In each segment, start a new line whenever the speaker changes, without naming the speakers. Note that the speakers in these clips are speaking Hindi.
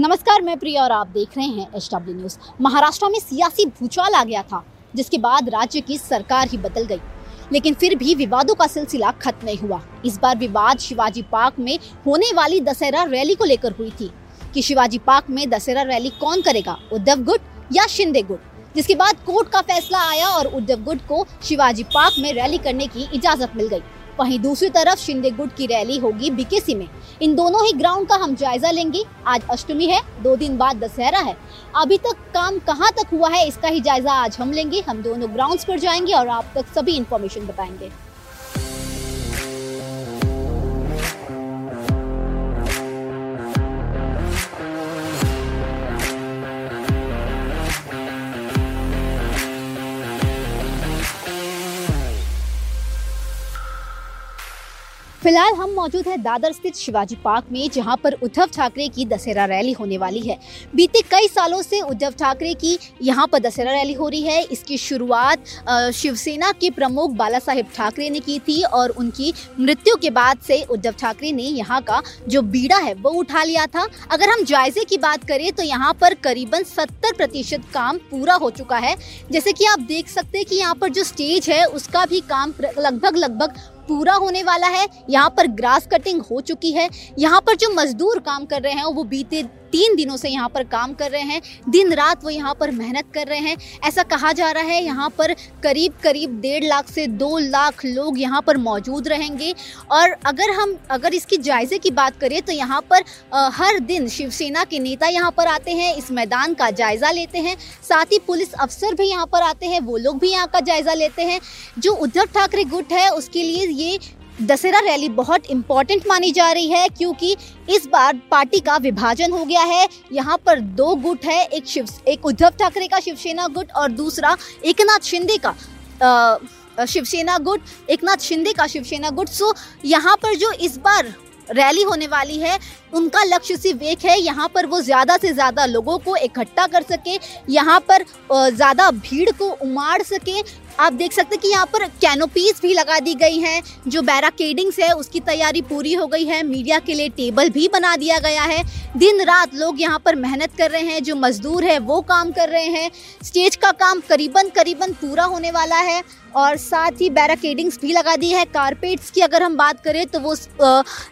नमस्कार, मैं प्रिया और आप देख रहे हैं एच डब्ल्यू न्यूज़। महाराष्ट्र में सियासी भूचाल आ गया था, जिसके बाद राज्य की सरकार ही बदल गई। लेकिन फिर भी विवादों का सिलसिला खत्म नहीं हुआ। इस बार विवाद शिवाजी पार्क में होने वाली दशहरा रैली को लेकर हुई थी। कि शिवाजी पार्क में दशहरा रैली कौन करेगा, उद्धव गुट या शिंदे गुट? जिसके बाद कोर्ट का फैसला आया और उद्धव गुट को शिवाजी पार्क में रैली करने की इजाज़त मिल गई। वहीं दूसरी तरफ़ शिंदे गुट की रैली होगी बीकेसी में। इन दोनों ही ग्राउंड का हम जायजा लेंगे। आज अष्टमी है, दो दिन बाद दशहरा है। अभी तक काम कहाँ तक हुआ है, इसका ही जायजा आज हम लेंगे। हम दोनों ग्राउंड्स पर जाएँगे और आप तक सभी इन्फॉर्मेशन बताएँगे। फ़िलहाल हम मौजूद हैं दादर स्थित शिवाजी पार्क में, जहाँ पर उद्धव ठाकरे की दशहरा रैली होने वाली है। बीते कई सालों से उद्धव ठाकरे की यहाँ पर दशहरा रैली हो रही है। इसकी शुरुआत शिवसेना के प्रमुख बाला साहेब ठाकरे ने की थी और उनकी मृत्यु के बाद से उद्धव ठाकरे ने यहाँ का जो बीड़ा है, वो उठा लिया था। अगर हम जायजे की बात करें तो यहाँ पर करीबन सत्तर प्रतिशत काम पूरा हो चुका है। जैसे कि आप देख सकते हैं कि यहाँ पर जो स्टेज है, उसका भी काम लगभग लगभग पूरा होने वाला है। यहाँ पर ग्रास कटिंग हो चुकी है। यहाँ पर जो मजदूर काम कर रहे हैं वो बीते तीन दिनों से यहाँ पर काम कर रहे हैं, दिन रात वो यहाँ पर मेहनत कर रहे हैं। ऐसा कहा जा रहा है, यहाँ पर करीब करीब डेढ़ लाख से दो लाख लोग यहाँ पर मौजूद रहेंगे। और अगर हम, अगर इसकी जायजे की बात करें तो यहाँ पर हर दिन शिवसेना के नेता यहाँ पर आते हैं, इस मैदान का जायज़ा लेते हैं। साथ ही पुलिस अफसर भी यहाँ पर आते हैं, वो लोग भी यहाँ का जायज़ा लेते हैं। जो उद्धव ठाकरे गुट है, उसके लिए ये दशहरा रैली बहुत इंपॉर्टेंट मानी जा रही है, क्योंकि इस बार पार्टी का विभाजन हो गया है। यहाँ पर दो गुट है, एक शिव, एक उद्धव ठाकरे का शिवसेना गुट और दूसरा एकनाथ शिंदे का शिवसेना गुट, एकनाथ शिंदे का शिवसेना गुट। सो यहाँ पर जो इस बार रैली होने वाली है। उनका लक्ष्य सिर्फ़ एक है, यहाँ पर वो ज़्यादा से ज़्यादा लोगों को इकट्ठा कर सके, यहाँ पर ज़्यादा भीड़ को उमाड़ सके। आप देख सकते हैं कि यहाँ पर कैनोपीज भी लगा दी गई हैं, जो बैराकेडिंग्स है, उसकी तैयारी पूरी हो गई है। मीडिया के लिए टेबल भी बना दिया गया है। दिन रात लोग यहाँ पर मेहनत कर रहे हैं, जो मजदूर है, वो काम कर रहे हैं। स्टेज का काम करीबन करीबन पूरा होने वाला है। और साथ ही बैराकेडिंग्स भी लगा दी है। कारपेट्स की अगर हम बात करें तो वो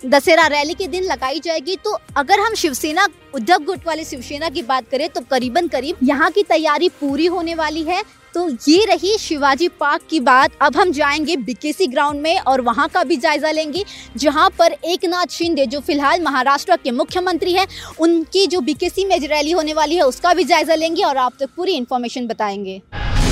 दशहरा रैली के दिन लगाई जाएगी। तो अगर हम शिवसेना, उद्धव गुट वाले शिवसेना की बात करें तो करीबन करीब यहाँ की तैयारी पूरी होने वाली है। तो ये रही शिवाजी पार्क की बात। अब हम जाएँगे बीकेसी ग्राउंड में और वहाँ का भी जायजा लेंगे, जहाँ पर एक नाथ शिंदे, जो फ़िलहाल महाराष्ट्र के मुख्यमंत्री हैं, उनकी जो बीकेसी में रैली होने वाली है, उसका भी जायजा लेंगे और आप तक पूरी इन्फॉर्मेशन बताएँगे।